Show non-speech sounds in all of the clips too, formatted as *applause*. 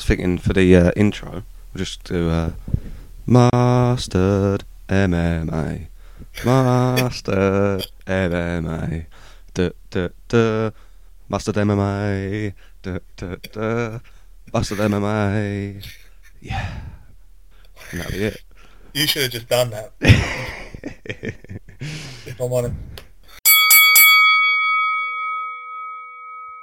was thinking for the uh, intro, we'll just do uh, Mustard MMA. Mustard MMA. Duh, duh, duh. Mustard MMA. Duh, duh, duh. Mustard MMA. Yeah. And that'll be it. You should have just done that. *laughs* if I'm honest.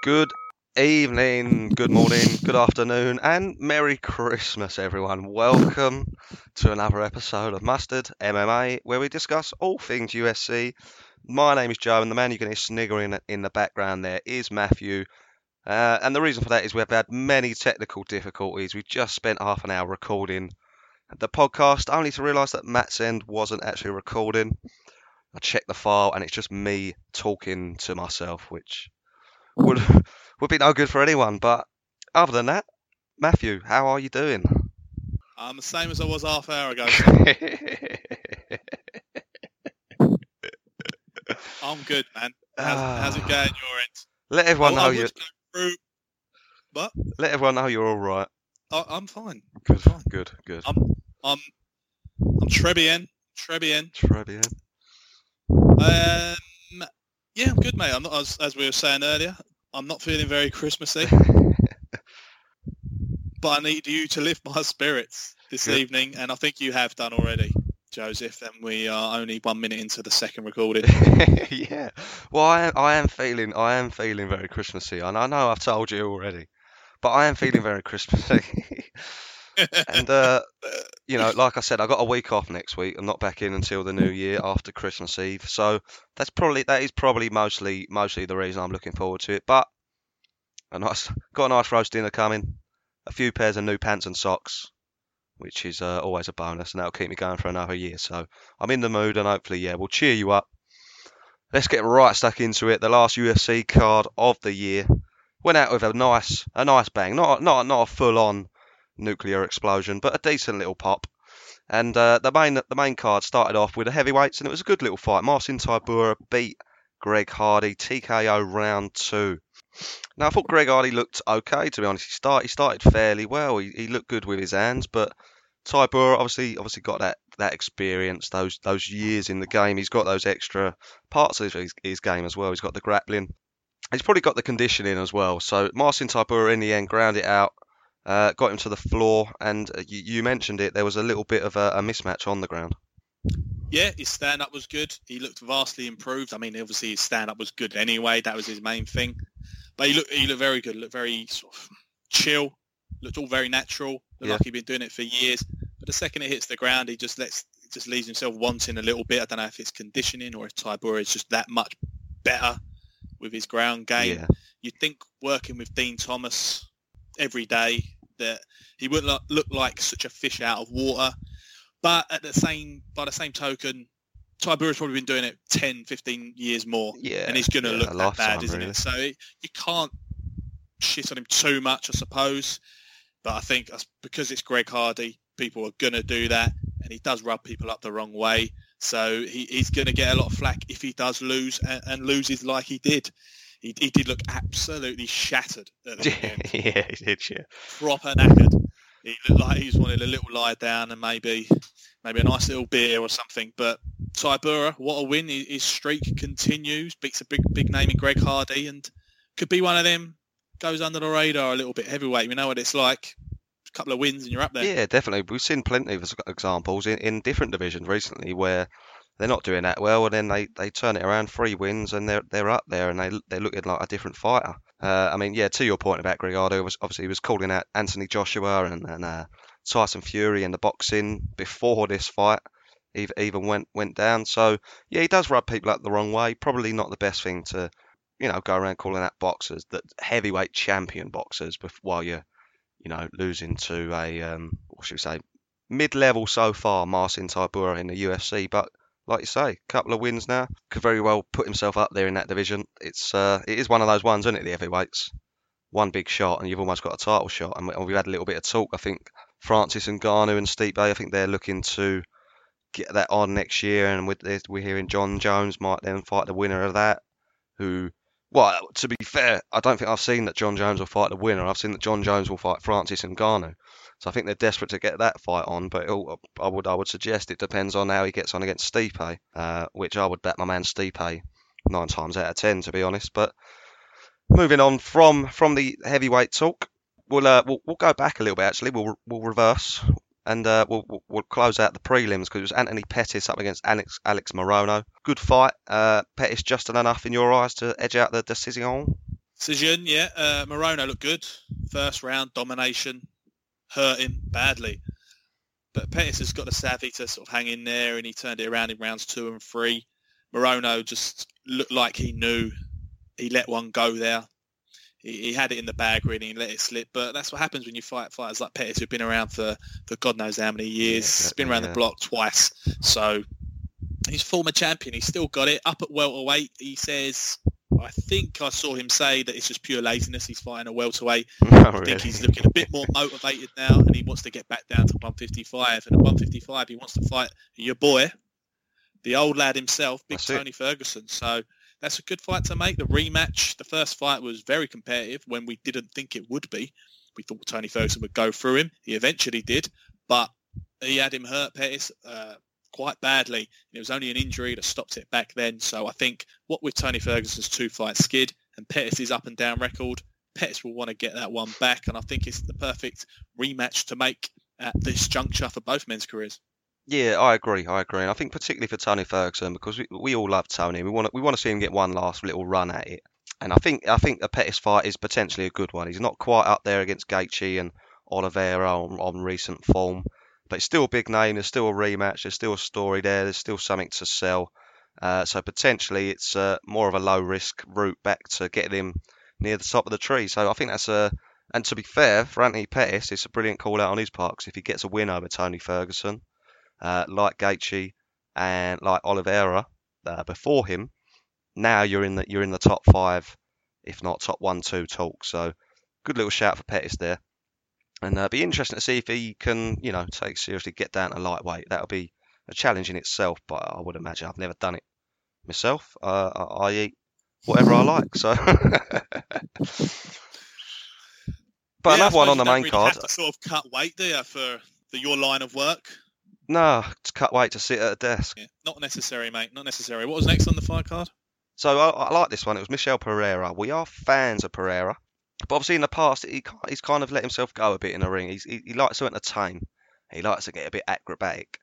Good evening, good morning, good afternoon, and Merry Christmas, everyone. Welcome to another episode of Mustard MMA, where we discuss all things UFC. My name is Joe, and the man you're can hear sniggering in the background there is Matthew. Uh, and the reason for that is we've had many technical difficulties. We've just spent half an hour recording the podcast, only to realise that Matt's end wasn't actually recording. I checked the file, and it's just me talking to myself, which would *laughs* would be no good for anyone. But other than that, Matthew, how are you doing? I'm the same as I was half hour ago. *laughs* I'm good, man. How's, how's it going your end? Let everyone know you. through- What? Let everyone know you're all right. I, I'm fine. Good, Fine. good, good. I'm I'm I'm Trebien. Trebien. Trebien. Um, yeah, I'm good, mate. I'm not as as we were saying earlier. I'm not feeling very Christmassy, *laughs* but I need you to lift my spirits this Good. evening, and I think you have done already, Joseph. And we are only one minute into the second recording. *laughs* yeah. Well, I am, I am feeling, I am feeling very Christmassy, and I know I've told you already, but I am feeling very Christmassy. *laughs* and uh, you know, like I said, I got a week off next week. I'm not back in until the new year after Christmas Eve, so that's probably that is probably mostly mostly the reason I'm looking forward to it. But a nice, got a nice roast dinner coming, a few pairs of new pants and socks, which is uh, always a bonus, and that'll keep me going for another year. So I'm in the mood, and hopefully, yeah, we'll cheer you up. Let's get right stuck into it. The last UFC card of the year went out with a nice, a nice bang. Not, not, not a full-on nuclear explosion, but a decent little pop. And uh, the main, the main card started off with the heavyweights, and it was a good little fight. Marcin Tybura beat Greg Hardy TKO round two. Now I thought Greg Hardy looked okay. To be honest, he start he started fairly well. He, he looked good with his hands, but Tybura obviously obviously got that, that experience, those those years in the game. He's got those extra parts of his, his game as well. He's got the grappling. He's probably got the conditioning as well. So Marcin Tybura in the end ground it out, uh, got him to the floor, and uh, you, you mentioned it. There was a little bit of a, a mismatch on the ground. Yeah, his stand up was good. He looked vastly improved. I mean, obviously his stand up was good anyway. That was his main thing. But he looked he looked very good. Looked very sort of chill. Looked all very natural. Looked Yeah. like he'd been doing it for years. But the second it hits the ground, he just lets just leaves himself wanting a little bit. I don't know if it's conditioning or if Tybura is just that much better with his ground game. Yeah, You'd think working with Dean Thomas every day that he wouldn't look, look like such a fish out of water. But at the same, by the same token, Tybura's probably been doing it 10, 15 years more, yeah. and he's going to yeah, look that bad, isn't really. it? So it, you can't shit on him too much, I suppose. But I think because it's Greg Hardy, people are going to do that, and he does rub people up the wrong way. So he, he's going to get a lot of flack if he does lose and, and loses like he did. He, he did look absolutely shattered at *laughs* *laughs* yeah, he did. Yeah. proper knackered. He looked like he just wanted a little lie down and maybe maybe a nice little beer or something. But Tybura, what a win! His his streak continues, beats a big big name in Greg Hardy, and could be one of them. Goes under the radar a little bit heavyweight. We know what it's like. A couple of wins and you're up there. Yeah, definitely. We've seen plenty of examples in, in different divisions recently where they're not doing that well, and then they, they turn it around, three wins, and they're they're up there, and they they're looking like a different fighter. Uh, I mean, yeah, to your point about Greg Hardy, was obviously he was calling out Anthony Joshua and and uh, Tyson Fury in the boxing before this fight even went went down. So yeah, he does rub people up the wrong way. Probably not the best thing to you know go around calling out boxers that heavyweight champion boxers while you're you know losing to a um, what should we say mid-level so far, Marcin Tybura in the UFC, but like you say, couple of wins now. Could very well put himself up there in that division. It's uh, it is one of those ones, isn't it? The heavyweights, one big shot, and you've almost got a title shot. And we- and we've had a little bit of talk. I think Francis and Ngannou and Stipe, I think they're looking to get that on next year. And this, we're hearing Jon Jones might then fight the winner of that, who Well, to be fair, I don't think I've seen that Jon Jones will fight the winner. I've seen that Jon Jones will fight Francis and Ngannou. So I think they're desperate to get that fight on. But I would I would suggest it depends on how he gets on against Stipe, uh, which I would bet my man Stipe nine times out of ten, to be honest. But moving on from from the heavyweight talk, we'll uh, we'll, we'll go back a little bit. Actually, we'll we'll reverse and uh, we'll, we'll, close out the prelims because it was Anthony Pettis up against Alex Alex Morono. Good fight. Uh, Pettis just enough in your eyes to edge out the decision. Decision, yeah. Uh, Morono looked good. First round domination, hurting badly. But Pettis has got the savvy to sort of hang in there, and he turned it around in rounds two and three. Morono just looked like he knew he let one go there he, he, had it in the bag really and let it slip. But that's what happens when you fight fighters like Pettis who've been around for, for God knows how many years. Yeah, exactly, been around yeah. the block twice. So he's former champion. He's still got it. Up at welterweight, he says, I think I saw him say that it's just pure laziness. He's fighting a welterweight. *laughs* Oh, I think he's looking a bit more motivated now and he wants to get back down to 155. And at 155, he wants to fight your boy, the old lad himself, Big That's Tony it. Ferguson. So that's a good fight to make. The rematch, the first fight was very competitive when we didn't think it would be. We thought Tony Ferguson would go through him. He eventually did, but he had him hurt, Pettis, uh, quite badly. It was only an injury that stopped it back then. So I think what with Tony Ferguson's two fight skid and Pettis' up and down record, Pettis will want to get that one back. And I think it's the perfect rematch to make at this juncture for both men's careers. Yeah, I agree. I agree. And I think particularly for Tony Ferguson because we, we all love Tony. We want to, we want to see him get one last little run at it. And I think I think the Pettis fight is potentially a good one. He's not quite up there against Gaethje and Oliveira on, on recent form, but it's still a big name. There's still a rematch. There's still a story there. There's still something to sell. Uh, so potentially it's uh, more of a low risk route back to getting him near the top of the tree. So I think that's a and to be fair for Anthony Pettis, it's a brilliant call out on his part because if he gets a win over Tony Ferguson, uh, like Gaethje and like Oliveira uh, before him, now you're in the you're in the top five, if not top one two talk. So good little shout for Pettis there, and uh, be interesting to see if he can you know take seriously get down to lightweight. That'll be a challenge in itself, but I would imagine I've never done it myself. Uh, I, I eat whatever I like, so. *laughs* but yeah, another one on the main really card. Have to sort of cut weight there for, for your line of work. No, to cut weight to sit at a desk. Yeah, not necessary, mate. Not necessary. What was next on the fight card? So I, I like this one. It was Michel Pereira. We are fans of Pereira, but obviously in the past he he's kind of let himself go a bit in the ring. He's, he, he likes to entertain. He likes to get a bit acrobatic.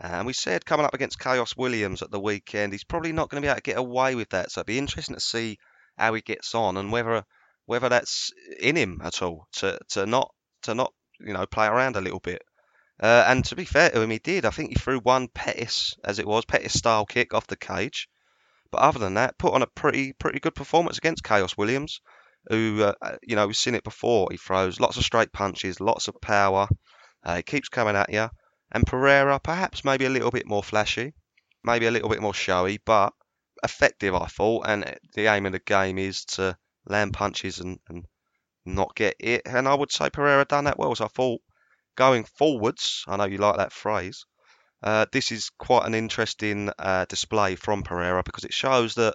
And we said coming up against Khaos Williams at the weekend, he's probably not going to be able to get away with that. So it'd be interesting to see how he gets on and whether whether that's in him at all to, to not to not you know play around a little bit. Uh, and to be fair to him, he did. I think he threw one Pettis, as it was, Pettis style kick off the cage. But other than that, put on a pretty pretty good performance against Khaos Williams, who uh, uh, you know we've seen it before. He throws lots of straight punches, lots of power. Uh, he keeps coming at you. And Pereira, perhaps maybe a little bit more flashy, maybe a little bit more showy, but effective, I thought. And the aim of the game is to land punches and, and not get it. And I would say Pereira done that well. So I thought going forwards, I know you like that phrase. Uh, this is quite an interesting uh, display from Pereira because it shows that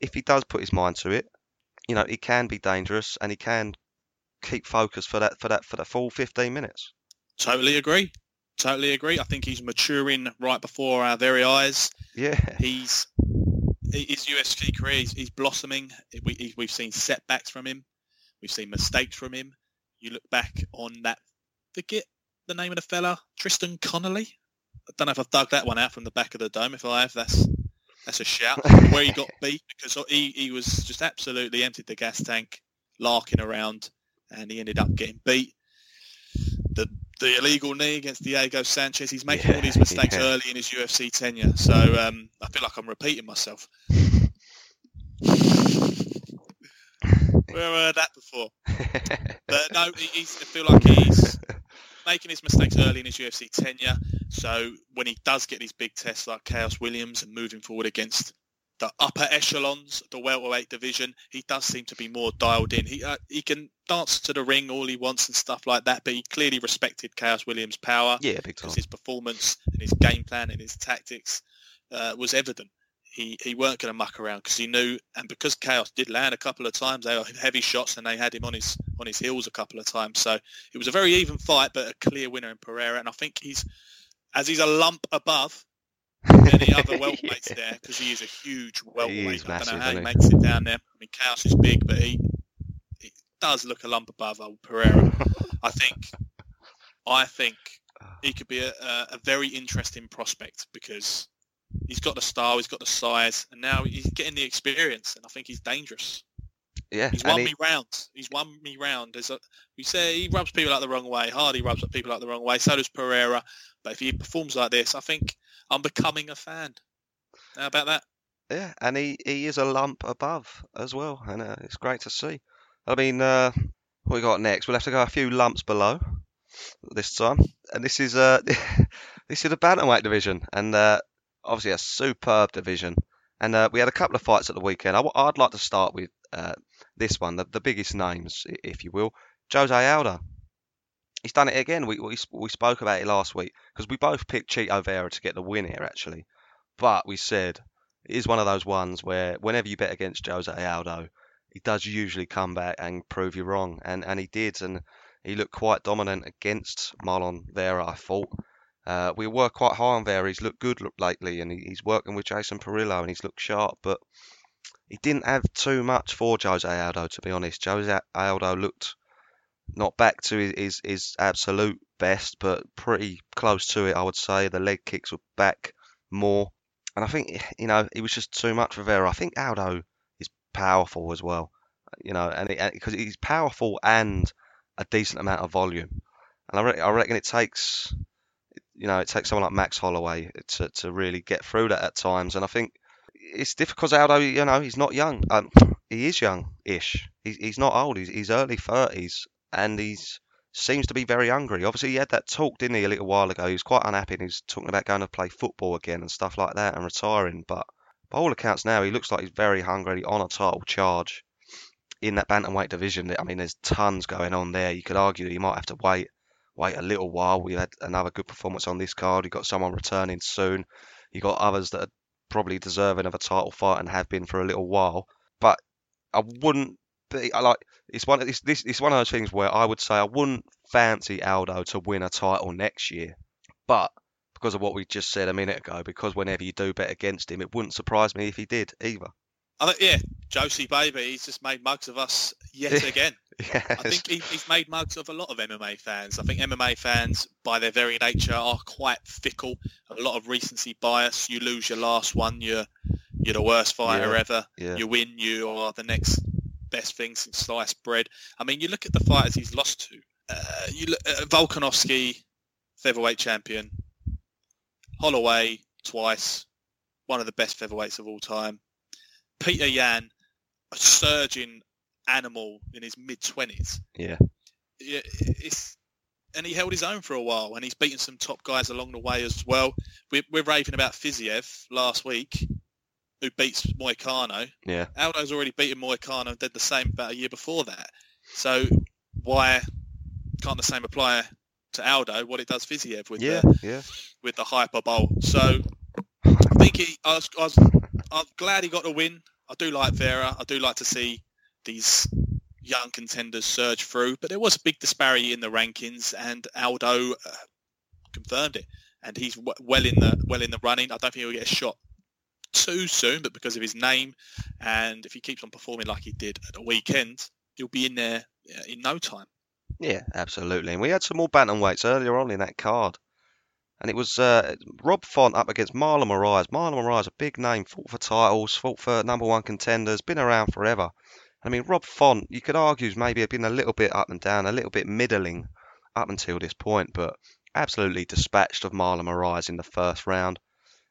if he does put his mind to it, you know, he can be dangerous and he can keep focus for that for that for the full 15 minutes. Totally agree. Totally agree. I think he's maturing right before our very eyes. Yeah. He's his UFC career. He's, he's blossoming. We, we've seen setbacks from him. We've seen mistakes from him. You look back on that forget the name of the fella, Tristan Connelly. I don't know if I've dug that one out from the back of the dome. If I have, that's that's a shout. *laughs* Where he got beat because he, he was just absolutely emptied the gas tank, larking around, and he ended up getting beat. The the illegal knee against Diego Sanchez. He's making yeah, all these mistakes yeah. early in his UFC tenure. So um, I feel like I'm repeating myself. Where heard that before. *laughs* but no, he's, I feel like he's making his mistakes early in his UFC tenure. So when he does get these big tests like Khaos Williams and moving forward against the upper echelons, the welterweight division, he does seem to be more dialed in. He uh, he can dance to the ring all he wants and stuff like that, but he clearly respected Khaos Williams' power. Yeah, because his performance and his game plan and his tactics uh, was evident. he, he weren't going to muck around because he knew, and because Khaos did land a couple of times, they were heavy shots, and they had him on his on his heels a couple of times. So it was a very even fight, but a clear winner in Pereira. And I think he's, as he's a lump above any other *laughs* welterweights there, because he is a huge welterweight. I don't know how he, makes it down there. I mean, Khaos is big, but he, he does look a lump above old Pereira. I think, I think he could be a, a very interesting prospect because he's got the style, he's got the size, and now he's getting the experience, and I think he's dangerous. Yeah, he's won he... me round. He's won me round. As a, we say, he rubs people out the wrong way. Hardy rubs people out the wrong way. So does Pereira. But if he performs like this, I think I'm becoming a fan. How about that? Yeah, and he, he is a lump above as well, and uh, it's great to see. I mean, uh, what we got next? We'll have to go a few lumps below this time, and this is uh *laughs* this is the bantamweight division, and uh, obviously a superb division. And uh, we had a couple of fights at the weekend. I, would like to start with uh, this one, the, the biggest names, if you will, Jose Aldo. He's done it again. We, we, we spoke about it last week because we both picked Chito Vera to get the win here, actually. But we said it is one of those ones where whenever you bet against Jose Aldo, he does usually come back and prove you wrong. And, and he did. And he looked quite dominant against Marlon Vera, I thought. Uh, we were quite high on Vera. He's looked good lately, and he's working with Jason Parillo and he's looked sharp. But he didn't have too much for Jose Aldo, to be honest. Jose Aldo looked not back to his, his, absolute best, but pretty close to it, I would say. The leg kicks were back more, and I think you know it was just too much for Vera. I think Aldo is powerful as well, you know, and because he's powerful and a decent amount of volume, and I, re- I reckon it takes you know, it takes someone like Max Holloway to, to really get through that at times. And I think it's difficult Aldo, you know, he's not young. Um, he is young-ish. He's, he's not old. He's, he's early 30s, and he's seems to be very hungry. Obviously, he had that talk, didn't he, a little while ago? He was quite unhappy and he was talking about going to play football again and stuff like that and retiring. But by all accounts now, he looks like he's very hungry on a title charge in that bantamweight division. I mean, there's tons going on there. You could argue that he might have to wait wait a little while. We had another good performance on this card. You got someone returning soon. You got others that are probably deserving of a title fight and have been for a little while. But I wouldn't be I like it's one it's this it's one of those things where I would say I wouldn't fancy Aldo to win a title next year. But because of what we just said a minute ago, because whenever you do bet against him, it wouldn't surprise me if he did either. I think, yeah, Josie baby, he's just made mugs of us yet again. Yes. I think he, he's made mugs of a lot of MMA fans. I think MMA fans, by their very nature, are quite fickle. A lot of recency bias. You lose your last one, you're you're the worst fighter yeah. ever. Yeah. You win, you are the next best thing since sliced bread. I mean, you look at the fighters he's lost to. Uh, you look at Volkanovski, featherweight champion. Holloway twice, one of the best featherweights of all time. Petr Yan, a surging animal in his mid twenties. Yeah. Yeah, it's and he held his own for a while, and he's beaten some top guys along the way as well. We're, we're raving about Fiziev last week, who beats Moicano. Yeah. Aldo's already beaten Moicano and did the same about a year before that. So why can't the same apply to Aldo? What it does Fiziev with yeah, the yeah. with the hyper bowl. So I think he, I was, I was I'm glad he got a win. I do like Vera. I do like to see these young contenders surge through, but there was a big disparity in the rankings, and Aldo uh, confirmed it. And he's w- well in the well in the running. I don't think he'll get a shot too soon, but because of his name, and if he keeps on performing like he did at the weekend, he'll be in there uh, in no time. Yeah, absolutely. And we had some more bantamweights earlier on in that card and it was uh, Rob Font up against Marlon Moraes. Marlon Moraes, a big name, fought for titles, fought for number one contenders, been around forever. I mean, Rob Font, you could argue, maybe been a little bit up and down, a little bit middling up until this point, but absolutely dispatched of Marlon Moraes in the first round.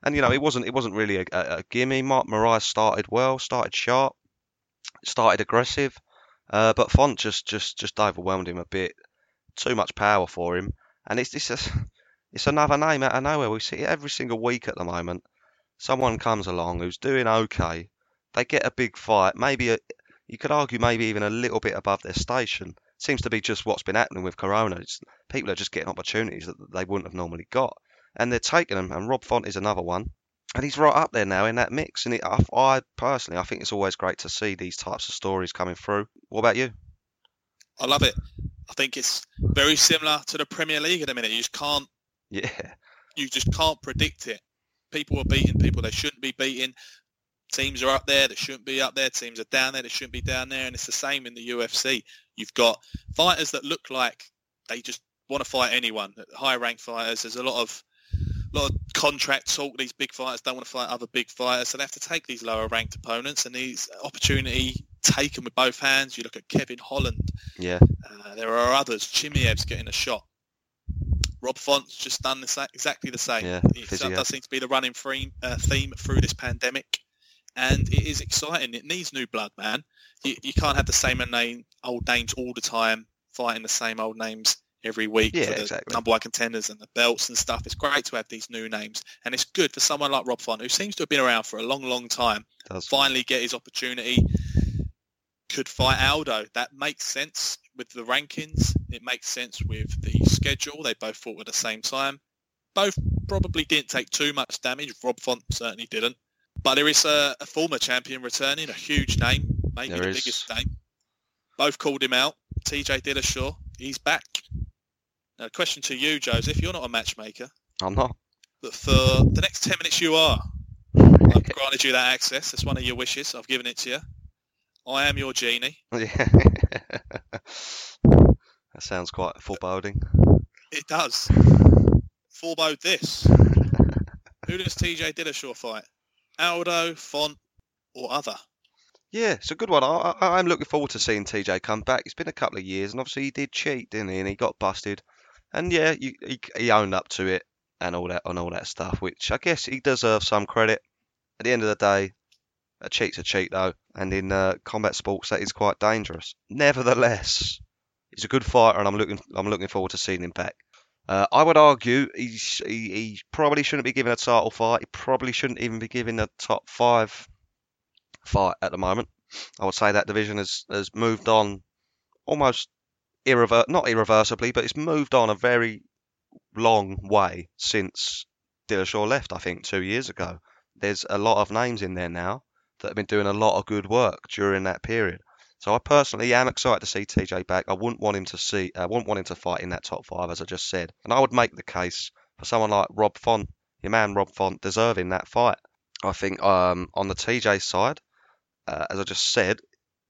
And you know, it wasn't it wasn't really a, a, a gimme. Mark Moraes started well, started sharp, started aggressive, uh, but Font just just just overwhelmed him a bit. Too much power for him, and it's this. *laughs* It's another name out of nowhere. We see it every single week at the moment. Someone comes along who's doing okay. They get a big fight. Maybe a, you could argue maybe even a little bit above their station. Seems to be just what's been happening with Corona. It's, people are just getting opportunities that they wouldn't have normally got, and they're taking them. And Rob Font is another one. and he's right up there now in that mix. And it, I, I personally, I think it's always great to see these types of stories coming through. What about you? I love it. I think it's very similar to the Premier League at the minute. You just can't Yeah, you just can't predict it. People are beating people they shouldn't be beating. Teams are up there that shouldn't be up there. Teams are down there that shouldn't be down there. And it's the same in the UFC. You've got fighters that look like they just want to fight anyone. High ranked fighters. There's a lot of lot of contract talk. These big fighters don't want to fight other big fighters, so they have to take these lower ranked opponents. And these opportunity taken with both hands. You look at Kevin Holland. yeah, Uh, there are others. Chimaev's getting a shot. Rob Font's just done the sa- exactly the same. Yeah, it does seem to be the running theme, uh, theme through this pandemic, and it is exciting. It needs new blood, man. You, you can't have the same name, old names all the time, fighting the same old names every week Yeah, for the exactly. number one contenders and the belts and stuff. It's great to have these new names, and it's good for someone like Rob Font, who seems to have been around for a long, long time, does. finally get his opportunity. Could fight Aldo. That makes sense with the rankings. It makes sense with the schedule. They both fought at the same time. Both probably didn't take too much damage. Rob Font certainly didn't. But there is a, a former champion returning, a huge name, maybe There the is. biggest name. Both called him out. TJ Dillashaw, he's back. Now, question to you, Joseph. You're not a matchmaker, I'm not. but for the next 10 minutes you are. *laughs* I've granted you that access. That's one of your wishes. I've given it to you. I am your genie. *laughs* Yeah. that sounds quite foreboding. It does. *laughs* Forebode this. Who does TJ Dillashaw fight? Aldo, Font, or other? Yeah, it's a good one. I, I, I'm looking forward to seeing TJ come back. It's been a couple of years, and obviously he did cheat, didn't he? And he got busted. And yeah, you, he, he owned up to it and all that and all that stuff, which I guess he deserves some credit. At the end of the day, a cheat's a cheat, though, and in uh, combat sports, that is quite dangerous. Nevertheless, he's a good fighter, and I'm looking I'm looking forward to seeing him back. Uh, I would argue he, he probably shouldn't be given a title fight. He probably shouldn't even be given a top five fight at the moment. I would say that division has, has moved on almost irrever- not irreversibly, but it's moved on a very long way since Dillashaw left, I think, two years ago. There's a lot of names in there now that have been doing a lot of good work during that period. So I personally am excited to see TJ back. I wouldn't want him to see, I wouldn't want him to fight in that top five, as I just said. And I would make the case for someone like Rob Font, your man Rob Font, deserving that fight. I think um, on the TJ side, uh, as I just said,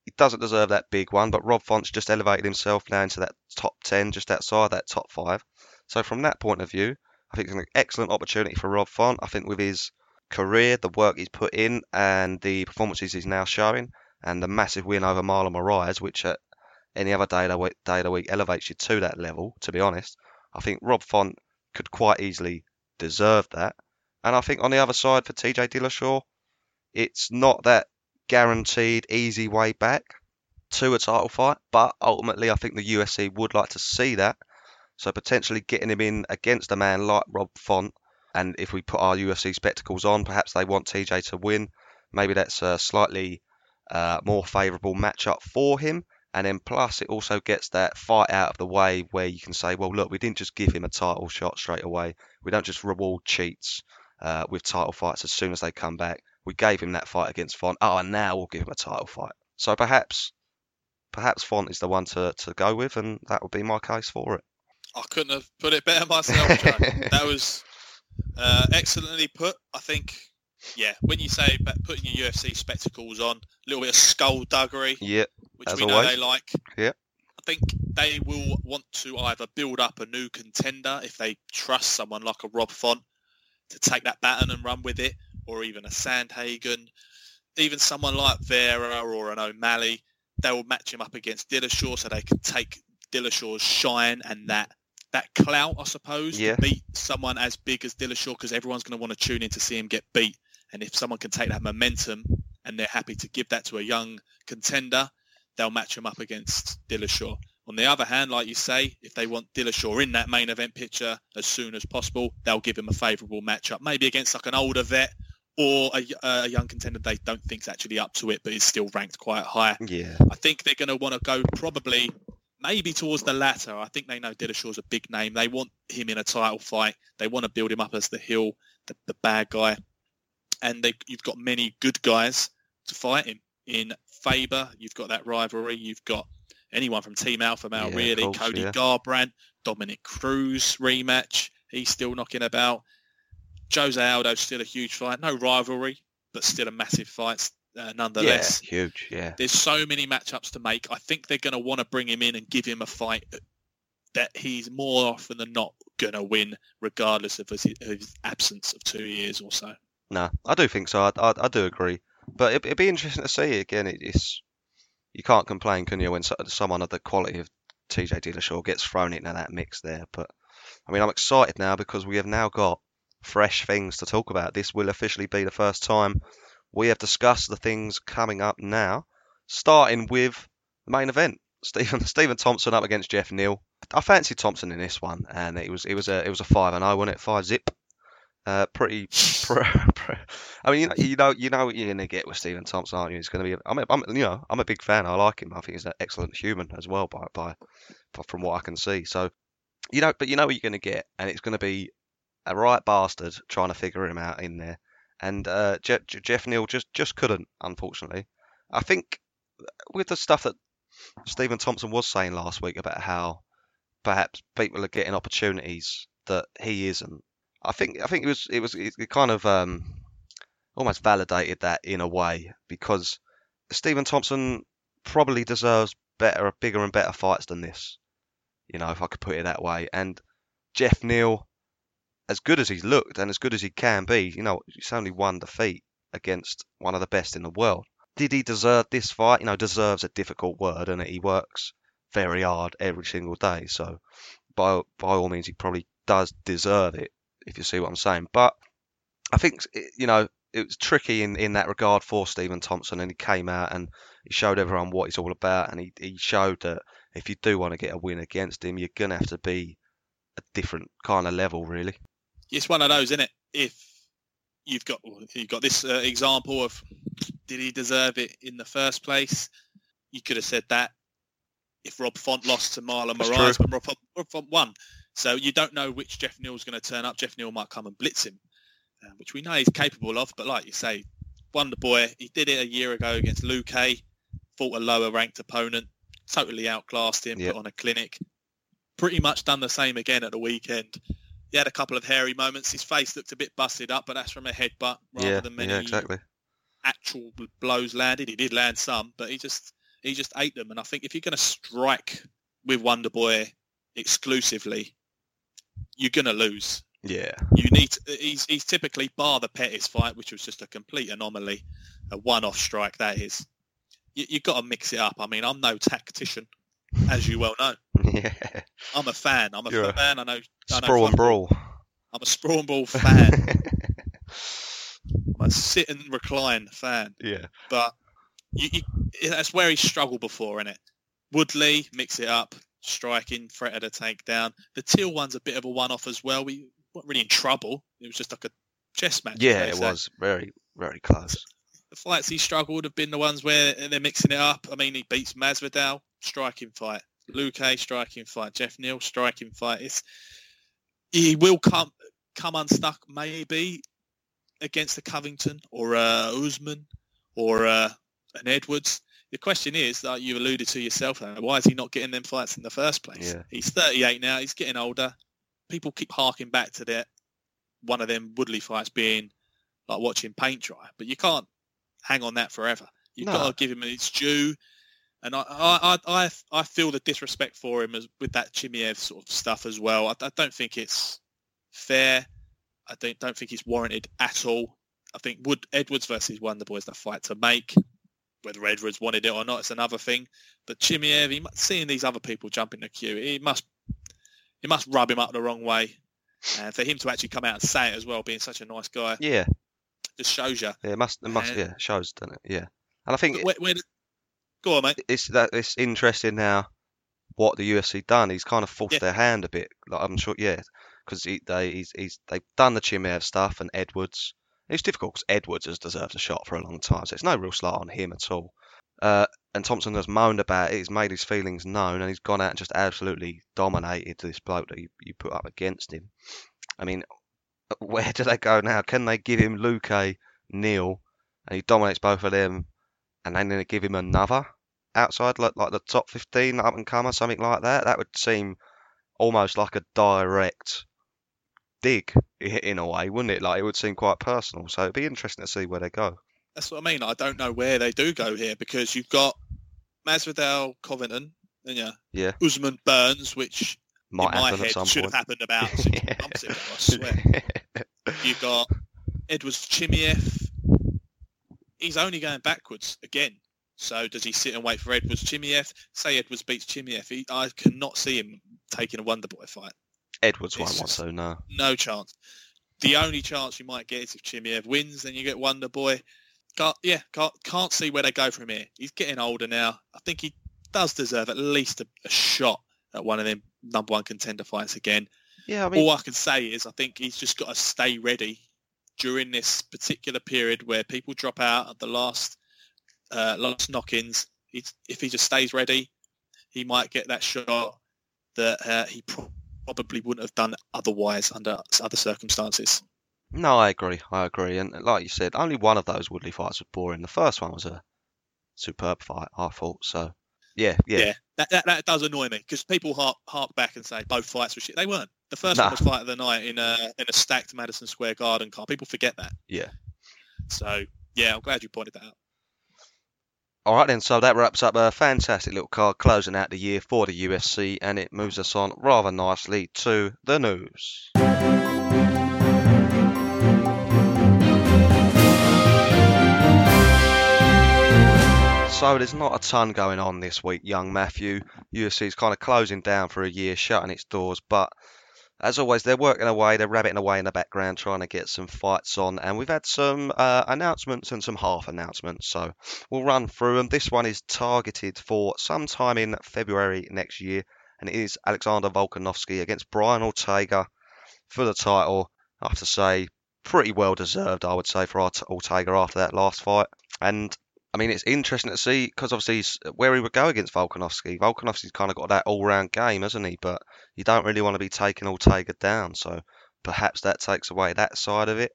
he doesn't deserve that big one, but Rob Font's just elevated himself now into that top 10, just outside that top five. So from that point of view, I think it's an excellent opportunity for Rob Font. I think with his career, the work he's put in, and the performances he's now showing, and the massive win over Marlon Moraes, which at any other day of the week, day of the week elevates you to that level, to be honest, I think Rob Font could quite easily deserve that. And I think on the other side for TJ Dillashaw, it's not that guaranteed easy way back to a title fight, but ultimately I think the UFC would like to see that. So potentially getting him in against a man like Rob Font, and if we put our UFC spectacles on, perhaps they want TJ to win. Maybe that's a slightly uh, more favourable matchup for him. And then plus it also gets that fight out of the way where you can say, well, look, we didn't just give him a title shot straight away. We don't just reward cheats uh, with title fights as soon as they come back. We gave him that fight against Font. Oh, and now we'll give him a title fight. So perhaps, perhaps Font is the one to, to go with, and that would be my case for it. I couldn't have put it better myself, Joe. *laughs* that was uh, excellently put. I think, yeah, when you say about putting your UFC spectacles on, a little bit of skullduggery, yeah, which we know always. they like. Yeah. I think they will want to either build up a new contender if they trust someone like a Rob Font to take that baton and run with it, or even a Sandhagen, even someone like Vera or an O'Malley. They will match him up against Dillashaw so they can take Dillashaw's shine and that that clout, I suppose, Yeah. to beat someone as big as Dillashaw because everyone's going to want to tune in to see him get beat. And if someone can take that momentum and they're happy to give that to a young contender, they'll match him up against Dillashaw. On the other hand, like you say, if they want Dillashaw in that main event picture as soon as possible, they'll give him a favourable matchup, maybe against like an older vet or a, a young contender they don't think's actually up to it, but is still ranked quite high. Yeah, I think they're going to want to go probably maybe towards the latter. I think they know Dillashaw's a big name. They want him in a title fight. They want to build him up as the heel, the, the bad guy. And they, you've got many good guys to fight him. In Faber, you've got that rivalry. You've got anyone from Team Alpha Male, Yeah, really. course, Cody yeah. Garbrandt, Dominick Cruz rematch. He's still knocking about. Jose Aldo's still a huge fight. No rivalry, but still a massive fight uh, nonetheless. Yeah, huge. Yeah. There's so many matchups to make. I think they're going to want to bring him in and give him a fight that he's more often than not going to win, regardless of his, his absence of two years or so. No, I do think so. I, I, I do agree. But it, it'd be interesting to see again. It, it's you can't complain, can you, when so, someone of the quality of TJ Dillashaw gets thrown into that mix there. But I mean, I'm excited now because we have now got fresh things to talk about. This will officially be the first time we have discussed the things coming up now, starting with the main event. *laughs* Stephen Stephen Thompson up against Geoff Neal. I fancied Thompson in this one, and it was it was a it was a five and I wasn't it? Five zip. Uh, pretty, *laughs* pr- pr- I mean, you know, you know, what you're gonna get with Stephen Thompson, aren't you? He's gonna be. I'm, a, I'm, you know, I'm a big fan. I like him. I think he's an excellent human as well, by, by, by from what I can see. So, you know, but you know what you're gonna get, and it's gonna be a right bastard trying to figure him out in there. And uh, Je- Je- Geoff Neal just just couldn't, unfortunately. I think with the stuff that Stephen Thompson was saying last week about how perhaps people are getting opportunities that he isn't. I think I think it was it was it kind of um, almost validated that in a way because Stephen Thompson probably deserves better, bigger and better fights than this. You know, if I could put it that way. And Geoff Neal, as good as he's looked and as good as he can be, you know, he's only one defeat against one of the best in the world. Did he deserve this fight? You know, deserves a difficult word, and he works very hard every single day. So, by by all means, he probably does deserve it, if you see what I'm saying. But I think it- you know it was tricky in, in that regard for Stephen Thompson, and he came out and he showed everyone what he's all about, and he, he showed that if you do want to get a win against him, you're gonna have to be a different kind of level, really. It's one of those, isn't it? If you've got you've got this uh, example of did he deserve it in the first place? You could have said that if Rob Font lost to Marlon Moraes when Rob Rob Font won. So you don't know which Geoff Neal's going to turn up. Geoff Neal might come and blitz him, uh, which we know he's capable of. But like you say, Wonder Boy, he did it a year ago against Luque, fought a lower ranked opponent, totally outclassed him, Yep. put on a clinic. Pretty much done the same again at the weekend. He had a couple of hairy moments. His face looked a bit busted up, but that's from a headbutt rather yeah, than many yeah, exactly. actual blows landed. He did land some, but he just he just ate them. And I think if you're going to strike with Wonder Boy exclusively, you're going to lose. Yeah, You need to, he's he's typically bar the Pettis fight, which was just a complete anomaly, a one-off strike that is. You, you've got to mix it up. I mean, I'm no tactician, as you well know. *laughs* yeah. I'm a fan. I'm a You're fan. I know. I know and brawl. I'm a sprawl and ball fan. *laughs* I'm a sit and recline fan. yeah, but you, you, that's where he struggled before, in it. Woodley mix it up, striking, threat of the takedown. The Teal one's a bit of a one-off as well. We weren't really in trouble. It was just like a chess match. yeah, it was very, very close. The fights he struggled have been the ones where they're mixing it up. I mean, he beats Masvidal, striking fight. Luque, striking fight. Geoff Neal, striking fight. It's, he will come come unstuck maybe against a Covington or a Usman or uh, an Edwards. The question is, like you alluded to yourself, why is he not getting them fights in the first place? Yeah. He's 38 now. He's getting older. People keep harking back to that one of them Woodley fights being like watching paint dry, but you can't hang on that forever. You've No. got to give him his due. And I, I, I, I, feel the disrespect for him as with that Chimaev sort of stuff as well. I, I don't think it's fair. I don't, don't think it's warranted at all. I think Wood Edwards versus Boy is the fight to make. Whether Edwards wanted it or not, it's another thing. But Chimaev, he, seeing these other people jump in the queue, it must, it must rub him up the wrong way. And for him to actually come out and say it as well, being such a nice guy, Yeah, just shows you. yeah, it must, it must, Uh, yeah, it shows, doesn't it? Yeah, and I think Where, where, go on, mate. it's that it's interesting now what the UFC done. He's kind of forced Yeah. their hand a bit. Like I'm sure, yeah, because he, they he's, he's they've done the Chimaev stuff and Edwards. It's difficult because Edwards has deserved a shot for a long time, so it's no real slight on him at all. Uh, and Thompson has moaned about it. He's made his feelings known, and he's gone out and just absolutely dominated this bloke that you, you put up against him. I mean, *laughs* where do they go now? Can they give him Luque Neal, and he dominates both of them, and then they give him another outside, like like the top 15 up and comer, something like that. That would seem almost like a direct dig in a way, wouldn't it? Like it would seem quite personal. So it'd be interesting to see where they go. That's what I mean. I don't know where they do go here because you've got Masvidal, Covington, and yeah, Yeah. Usman, Burns, which Might in my head should point. have happened about *laughs* six months ago. I swear. *laughs* You've got Edwards Chimaev. He's only going backwards again. So does he sit and wait for Edwards Chimaev? Say Edwards beats Chimaev. He, I cannot see him taking a Wonder Boy fight. Edwards won't want to, no. No chance. The only chance you might get is if Chimaev wins, then you get Wonder Boy. Can't, yeah, can't, can't see where they go from here. He's getting older now. I think he does deserve at least a, a shot at one of them number one contender fights again. Yeah, I mean, All I can say is I think he's just got to stay ready during this particular period where people drop out at the last uh, last knock-ins. He's, if he just stays ready, he might get that shot that uh, he pro- probably wouldn't have done otherwise under other circumstances. no, I agree. I agree. And uh, like you said, only one of those Woodley fights was boring. The first one was a superb fight, I thought. So, yeah, yeah. Yeah, that, that, that does annoy me because people hark, hark back and say both fights were shit. They weren't. The first Nah. one was fight of the night in a in a stacked Madison Square Garden car. People forget that. Yeah. So yeah, I'm glad you pointed that out. All right, then. So that wraps up a fantastic little card closing out the year for the UFC, and it moves us on rather nicely to the news. So there's not a ton going on this week, young Matthew. UFC's kind of closing down for a year, shutting its doors, but as always, they're working away, they're rabbiting away in the background, trying to get some fights on, and we've had some uh, announcements and some half announcements. So we'll run through them. This one is targeted for sometime in February next year, and it is Alexander Volkanovski against Brian Ortega for the title. I have to say, pretty well deserved, I would say, for Ort- Ortega after that last fight. And I mean, it's interesting to see because obviously he's- uh, where he would go against Volkanovski. Volkanovski's kind of got that all-round game, hasn't he? But you don't really want to be taking Ortega down, so perhaps that takes away that side of it.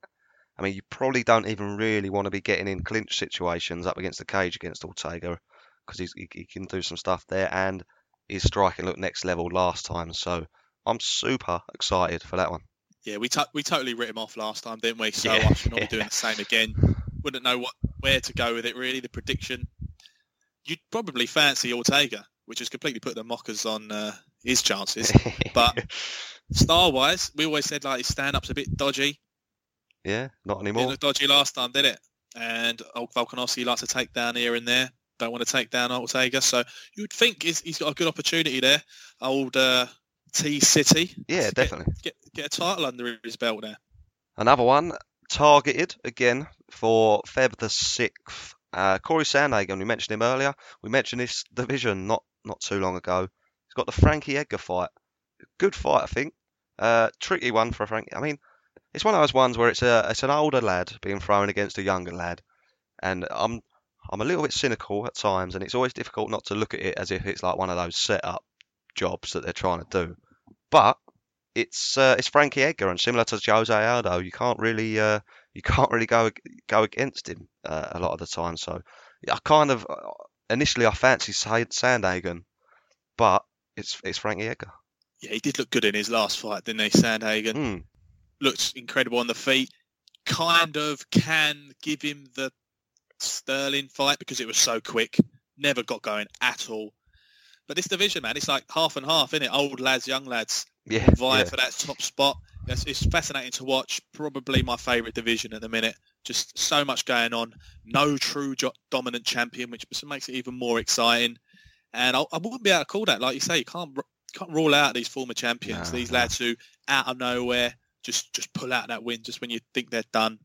I mean, you probably don't even really want to be getting in clinch situations up against the cage against Ortega because he, he can do some stuff there, and his striking looked next level last time. So I'm super excited for that one. Yeah, we to- we totally writ him off last time, didn't we? So Yeah, I should not be doing *laughs* the same again. Wouldn't know what where to go with it really. The prediction, you'd probably fancy Ortega, which has completely put the mockers on uh, his chances. *laughs* But Star wise, we always said like his stand up's a bit dodgy. yeah, not anymore. dodgy last time, did it? And old Volkanovski likes to take down here and there. Don't want to take down Ortega, so you would think he's, he's got a good opportunity there. Old uh, T City. Yeah, definitely. Get, get get a title under his belt there. Another one targeted again for Feb the sixth. Uh, Corey Sandhagen, we mentioned him earlier. We mentioned this division not not too long ago. He's got the Frankie Edgar fight. Good fight, I think. Uh, tricky one for Frankie. I mean, it's one of those ones where it's a it's an older lad being thrown against a younger lad, and I'm I'm a little bit cynical at times, and it's always difficult not to look at it as if it's like one of those setup jobs that they're trying to do. But it's uh, it's Frankie Edgar, and similar to Jose Aldo, you can't really uh, you can't really go go against him uh, a lot of the time. So I kind of uh, initially I fancied Sa- Sandhagen, but it's it's Frankie Edgar. Yeah, he did look good in his last fight, didn't he, Sandhagen? Mm, Looked incredible on the feet. Kind of can give him the Sterling fight because it was so quick. Never got going at all. But this division, man, it's like half and half, isn't it? Old lads, young lads yeah, vying yeah. for that top spot. It's, it's fascinating to watch. Probably my favourite division at the minute. Just so much going on. No true jo- dominant champion, which makes it even more exciting. And I, I wouldn't be able to call that. Like you say, you can't can't rule out these former champions. No, these no. lads who out of nowhere just just pull out that win just when you think they're done.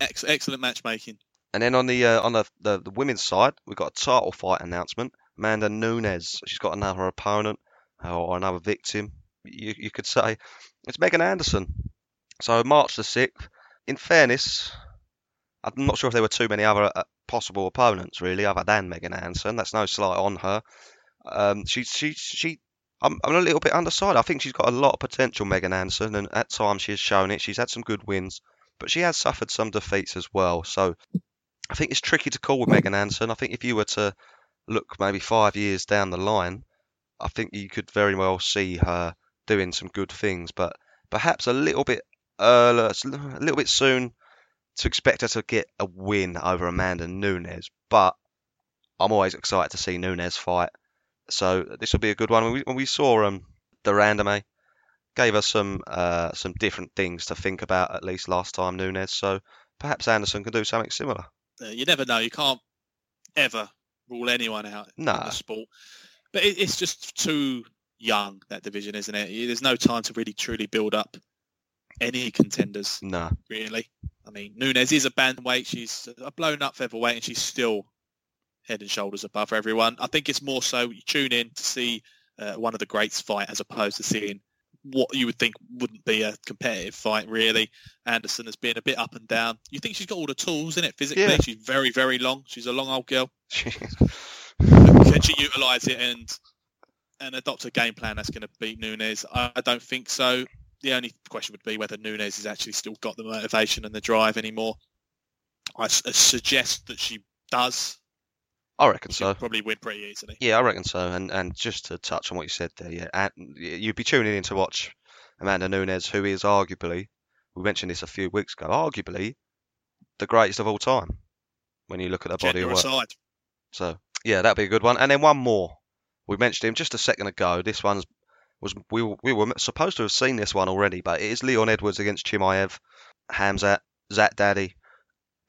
Ex- excellent matchmaking. And then on the uh, on the, the the women's side, we've got a title fight announcement. Amanda Nunes, she's got another opponent or another victim. You you could say it's Megan Anderson. So March the sixth. In fairness, I'm not sure if there were too many other uh, possible opponents really, other than Megan Anderson. That's no slight on her. Um, she she she. I'm, I'm a little bit undecided. I think she's got a lot of potential, Megan Anderson, and at times she has shown it. She's had some good wins, but she has suffered some defeats as well. So I think it's tricky to call with Megan Anderson. I think if you were to look maybe five years down the line, I think you could very well see her doing some good things, but perhaps a little bit early, a little bit soon to expect her to get a win over Amanda Nunes. But I'm always excited to see Nunes fight, so this will be a good one. When we, when we saw um, the Randome, gave us some uh, some different things to think about at least last time Nunes. So perhaps Anderson can do something similar. Uh, you never know. You can't ever rule anyone out in the sport. But it, it's just too young that division, isn't it? There's no time to really truly build up any contenders. No, Really, I mean, Nunes is a bantamweight. She's a blown up featherweight, and she's still head and shoulders above everyone. I think it's more so you tune in to see uh, one of the greats fight as opposed to seeing what you would think wouldn't be a competitive fight. Really, Anderson has been a bit up and down. You think she's got all the tools in it physically? Yeah. She's very, very long. She's a long old girl. Can she utilise it and and adopt a game plan that's going to beat Nunes? I, I don't think so. The only question would be whether Nunes has actually still got the motivation and the drive anymore. I, uh, suggest that she does. I reckon She'll so. probably win pretty easily. Yeah, I reckon so. And and just to touch on what you said there, yeah, and you'd be tuning in to watch Amanda Nunes, who is arguably, we mentioned this a few weeks ago, arguably the greatest of all time when you look at her body of work. aside. So yeah, that'd be a good one. And then one more. We mentioned him just a second ago. This one's was we we were supposed to have seen this one already, but it is Leon Edwards against Chimaev, Hamzat, Zat Daddy.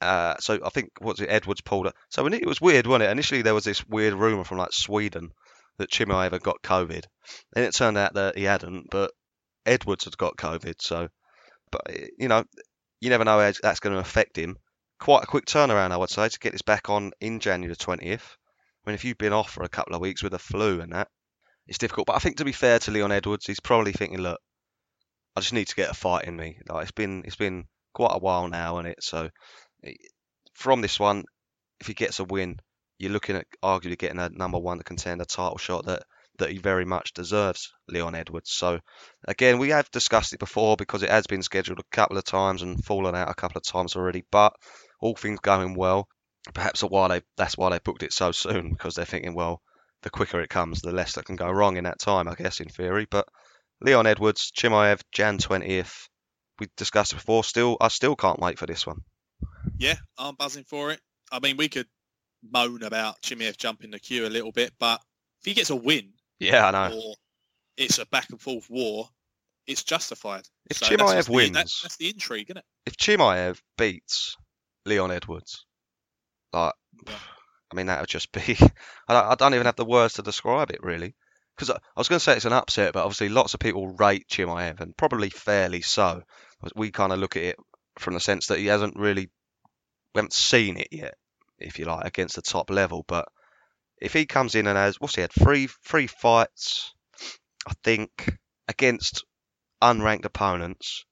Uh, so I think what's it Edwards pulled it. So it was weird, wasn't it? Initially there was this weird rumor from like Sweden that Chimaev had got COVID. Then it turned out that he hadn't, but Edwards had got COVID. So, but eh, you know, you never know how that's going to affect him. Quite a quick turnaround, I would say, to get this back on in January twentieth. I mean, if you've been off for a couple of weeks with a flu and that, it's difficult. But I think to be fair to Leon Edwards, he's probably thinking, look, I just need to get a fight in me. Like it's been it's been quite a while now, and it so eh, from this one, if he gets a win, you're looking at arguably getting a number one contender title shot that that he very much deserves, Leon Edwards. So again, we have discussed it before because it has been scheduled a couple of times and fallen out a couple of times already. But all things going well, perhaps why they that's why they booked it so soon because they're thinking, well, the quicker it comes, the less that can go wrong in that time, I guess, in theory. But Leon Edwards, Chimaev, Jan 20th. We discussed it before. Still, I still can't wait for this one. Yeah, I'm buzzing for it. I mean, we could moan about Chimaev jumping the queue a little bit, but if he gets a win Yeah, I know. or it's a back and forth war, it's justified. If that's Chimaev just the- wins- that- that's the intrigue, isn't it? If Chimaev beats Leon Edwards, like, Yeah. *sighs* I mean, that would just be. *laughs* I don't, I don't even have the words to describe it, really. Because I, I was going to say it's an upset, but obviously lots of people rate Jim Chimaev, and probably fairly so. We kind of look at it from the sense that he hasn't really, we haven't seen it yet, if you like, against the top level. But if he comes in and has, what's he had, three three fights, I think, against unranked opponents,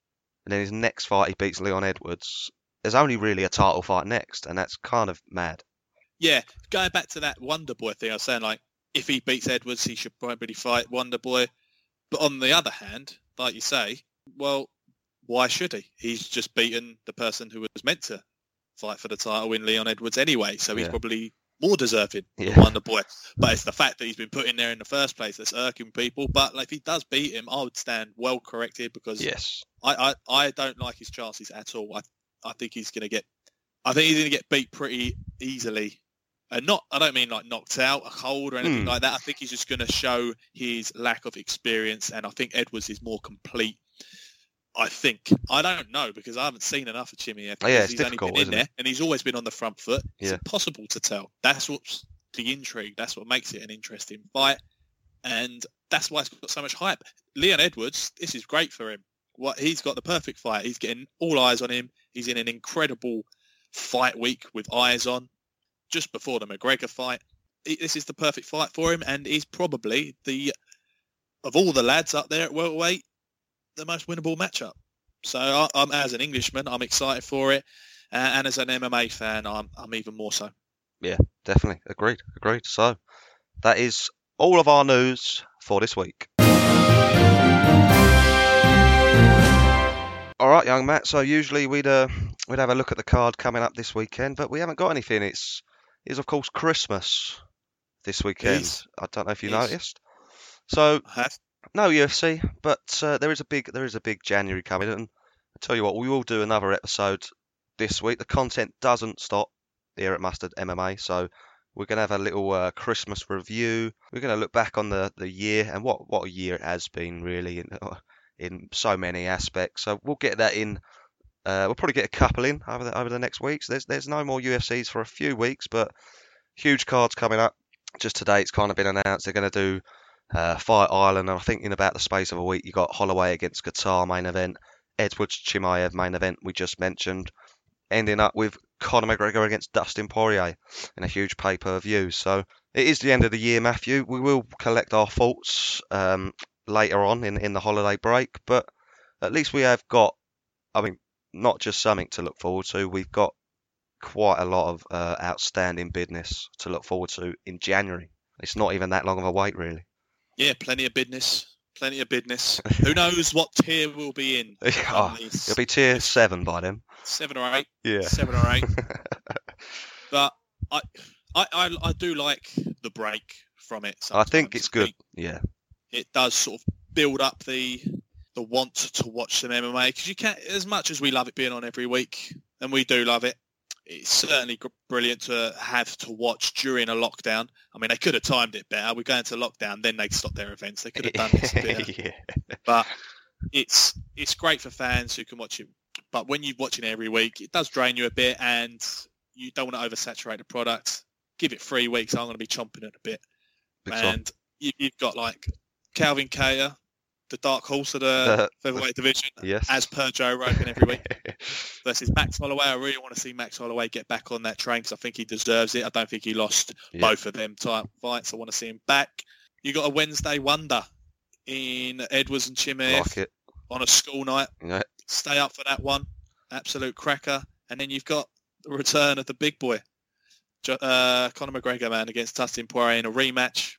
and then his next fight he beats Leon Edwards. There's only really a title fight next, and that's kind of mad. Yeah, going back to that Wonder Boy thing, I was saying like if he beats Edwards, he should probably fight Wonder Boy. But on the other hand, like you say, well, why should he? He's just beaten the person who was meant to fight for the title in Leon Edwards anyway, so he's Yeah. probably more deserving Yeah. than Wonder Boy. But it's the fact that he's been put in there in the first place that's irking people. But like, if he does beat him, I would stand well corrected because Yes. I, I, I don't like his chances at all. I, I think he's going to get, I think he's going to get beat pretty easily. And not, I don't mean like knocked out, a cold or anything Hmm. like that. I think he's just going to show his lack of experience. And I think Edwards is more complete. I think. I don't know because I haven't seen enough of Chimaev. Oh, yeah, he's only been in it? there and he's always been on the front foot. It's Yeah. impossible to tell. That's what's the intrigue. That's what makes it an interesting fight. And that's why it's got so much hype. Leon Edwards, this is great for him. What he's got the perfect fight. He's getting all eyes on him. He's in an incredible fight week with eyes on. Just before the McGregor fight, this is the perfect fight for him, and he's probably the of all the lads up there at welterweight, the most winnable matchup. So I, I'm as an Englishman, I'm excited for it, uh, and as an MMA fan, I'm I'm even more so. Yeah, definitely. Agreed. Agreed. So that is all of our news for this week. All right. young Matt. So usually we'd uh, we'd have a look at the card coming up this weekend, but we haven't got anything. It's is of course Christmas this weekend. I don't know if you noticed. So no UFC, but uh, there is a big there is a big January coming, and I tell you what, we will do another episode this week. The content doesn't stop here at Mustard MMA, so we're gonna have a little uh, Christmas review. We're gonna look back on the, the year and what what a year it has been really in so many aspects. So we'll get that in. Uh, we'll probably get a couple in over the over the next weeks. There's there's no more UFCs for a few weeks, but huge cards coming up. Just today, it's kind of been announced they're going to do uh, Fight Island, and I think in about the space of a week, you got Holloway against Kattar main event, Edwards Chimaev main event we just mentioned, ending up with Conor McGregor against Dustin Poirier in a huge pay per view. So it is the end of the year, Matthew. We will collect our thoughts um, later on in in the holiday break, but at least we have got, I mean, not just something to look forward to. We've got quite a lot of uh, outstanding business to look forward to in January. It's not even that long of a wait, really. Yeah, plenty of business. Plenty of business. *laughs* Who knows what tier we'll be in? oh, it'll be tier seven by then. seven or eight. Yeah. Seven or eight. *laughs* but I, I, I, I do like the break from it. I think it's good. Yeah. It does sort of build up the the want to watch some MMA because you can't. As much as we love it being on every week, and we do love it, it's certainly gr- brilliant to have to watch during a lockdown. I mean, they could have timed it better. We go into lockdown, then they'd stop their events. They could have done this *laughs* a yeah. but it's it's great for fans who can watch it. But when you're watching it every week, it does drain you a bit, and you don't want to oversaturate the product. Give it three weeks. I'm going to be chomping it a bit, Big and you, you've got like Calvin Kattar, the dark horse of the *laughs* Uh, featherweight division, Yes. as per Joe Rogan every week, *laughs* versus Max Holloway. I really want to see Max Holloway get back on that train because I think he deserves it. I don't think he lost Yeah. both of them type fights. I want to see him back. You got a Wednesday wonder in Edwards and Chimaev like on a school night. Yeah. Stay up for that one. Absolute cracker. And then you've got the return of the big boy, uh, Conor McGregor, man, against Dustin Poirier in a rematch.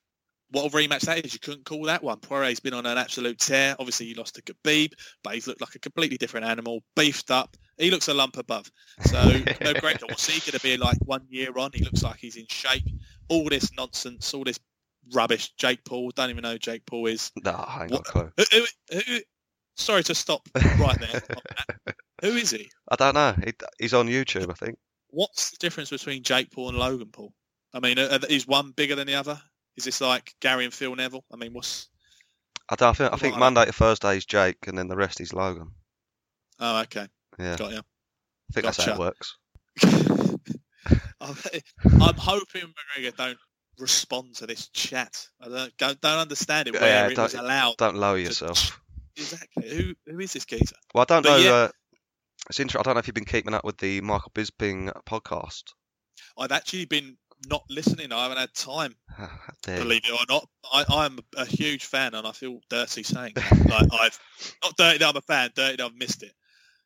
What a rematch that is. You couldn't call that one. Poirier's been on an absolute tear. Obviously, he lost to Khabib, but he's looked like a completely different animal, beefed up. He looks a lump above. So, McGregor, *laughs* what's he going to be like one year on? He looks like he's in shape. All this nonsense, all this rubbish. Jake Paul, don't even know who Jake Paul is. No, I ain't got a clue. Who, who, who, sorry to stop right there. *laughs* Who is he? I don't know. He, he's on YouTube, I think. What's the difference between Jake Paul and Logan Paul? I mean, is one bigger than the other? Is this like Gary and Phil Neville? I mean, what's? I don't. I think, I think. Monday to Thursday is Jake, and then the rest is Logan. Oh, okay, Yeah, got you. I think that's how it works. *laughs* I'm hoping McGregor don't respond to this chat. I don't don't, don't understand it Yeah, where it don't- was allowed. Don't lower to- yourself. *laughs* Exactly. Who who is this geezer? Well, I don't But know. yeah. Uh, it's interesting. I don't know if you've been keeping up with the Michael Bisping podcast. I've actually been not listening. I haven't had time. *laughs* You. believe it or not. I, I'm a huge fan, and I feel dirty saying that. *laughs* like I've not dirty that I'm a fan, dirty that I've missed it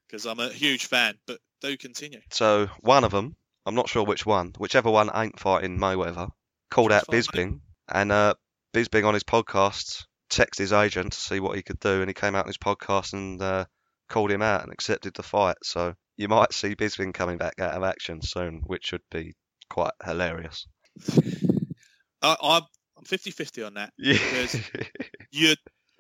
because I'm a huge fan. But do continue. So one of them, I'm not sure which one, whichever one ain't fighting Mayweather, called out Bisping, and uh, Bisping on his podcast texted his agent to see what he could do, and he came out on his podcast and uh, called him out and accepted the fight. So you might see Bisping coming back out of action soon, which would be quite hilarious. I, I'm I'm 50-50 on that. Yeah, *laughs* You,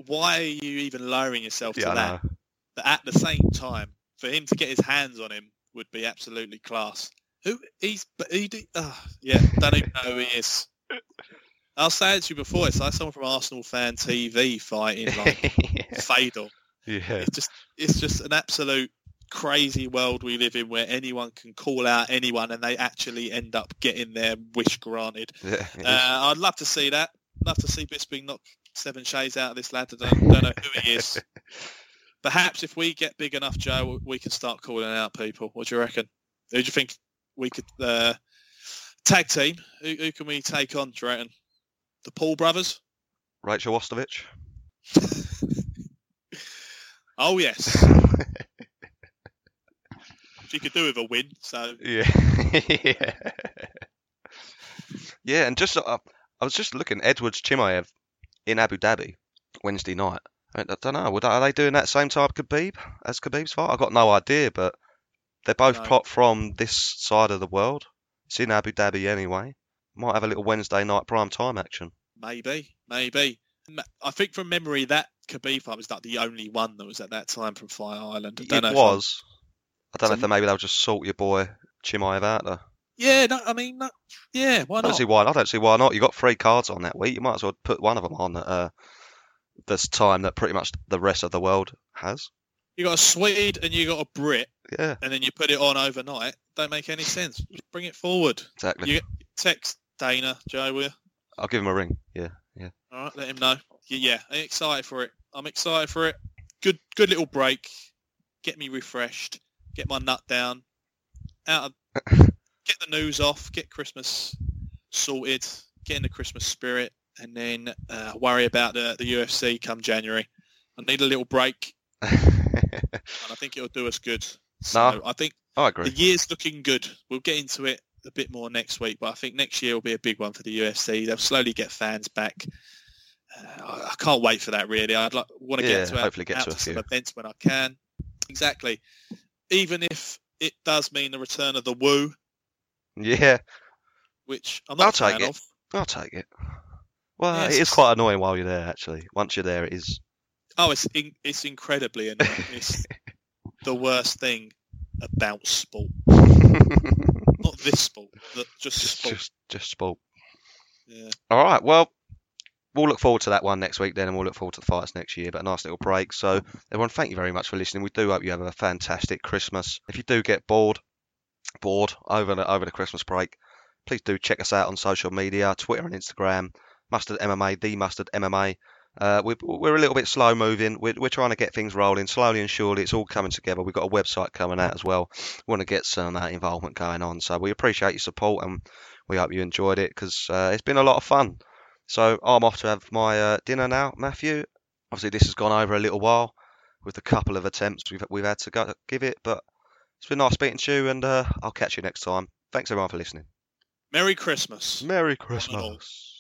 why are you even lowering yourself yeah, to I that? know. But at the same time, for him to get his hands on him would be absolutely class. Who he's but he do, uh, yeah, don't even know who he is. I'll say it to you before. It's like someone from Arsenal fan TV fighting like *laughs* Fadel. yeah, it's just it's just an absolute crazy world we live in where anyone can call out anyone and they actually end up getting their wish granted. *laughs* yeah. Uh, I'd love to see that. Love to see Bisping knock seven shades out of this lad. I don't, don't know who he is. *laughs* Perhaps if we get big enough, Joe, we can start calling out people. What do you reckon? Who do you think we could uh, tag team? Who, who can we take on? Do you reckon? The Paul brothers? Rachael Ostovich. *laughs* Oh yes, she could do with a win. So Yeah. yeah. *laughs* Yeah, and just uh, I was just looking Edwards Chimaev in Abu Dhabi Wednesday night, I, don't know. Would, are they doing that same type of Khabib as Khabib's fight? I've got no idea, but they're both No. from this side of the world. It's in Abu Dhabi anyway. Might have a little Wednesday night prime time action. Maybe, maybe. I think from memory that Khabib fight was like the only one that was at that time from Fight Island. I It was. I don't know if they, maybe they'll just sort your boy Chimaev out there. Yeah, no, I mean, no, yeah, why I don't not? see why. I don't see why not. You got three cards on that week. You might as well put one of them on at uh, this time that pretty much the rest of the world has. You got a Swede and you got a Brit, Yeah, and then you put it on overnight. Don't make any sense. Just bring it forward. exactly. You- Text Dana, Joe, will you? I'll give him a ring. Yeah, yeah. All right, let him know. Yeah, yeah, I'm excited for it. I'm excited for it. Good, good little break. Get me refreshed. Get my nut down. Out. Of, *laughs* get the news off. Get Christmas sorted. Get in the Christmas spirit, and then uh, worry about the the UFC come January. I need a little break, and I think it'll do us good. So No. I think I agree. the year's looking good. We'll get into it a bit more next week, but I think next year will be a big one for the UFC. They'll slowly get fans back. Uh, I, can't wait for that. Really, I'd like want to Yeah, get to hopefully get out to to some events when I can. Exactly. Even if it does mean the return of the woo, Yeah, which I'm not I'll take it. of. I'll take it. Well, Yeah, it it's quite annoying while you're there. Actually, once you're there, it is. Oh, it's in, it's incredibly annoying. it's *laughs* the worst thing about sport. *laughs* Not this sport, just just, sport. just, just sport. Yeah. All right. Well, we'll look forward to that one next week then, and we'll look forward to the fights next year. But a nice little break. So, everyone, thank you very much for listening. We do hope you have a fantastic Christmas. If you do get bored, bored over the over the Christmas break, please do check us out on social media, Twitter and Instagram. Mustard MMA, the Mustard MMA. Uh, we, we're a little bit slow moving. We're, we're trying to get things rolling slowly and surely. It's all coming together. We've got a website coming out as well. We want to get some uh, involvement going on. So we appreciate your support and we hope you enjoyed it because uh, it's been a lot of fun. So I'm off to have my uh, dinner now, Matthew. Obviously, this has gone over a little while with a couple of attempts we've we've had to go give it, but it's been nice speaking to you, and uh, I'll catch you next time. Thanks everyone for listening. Merry Christmas. Merry. Christmas.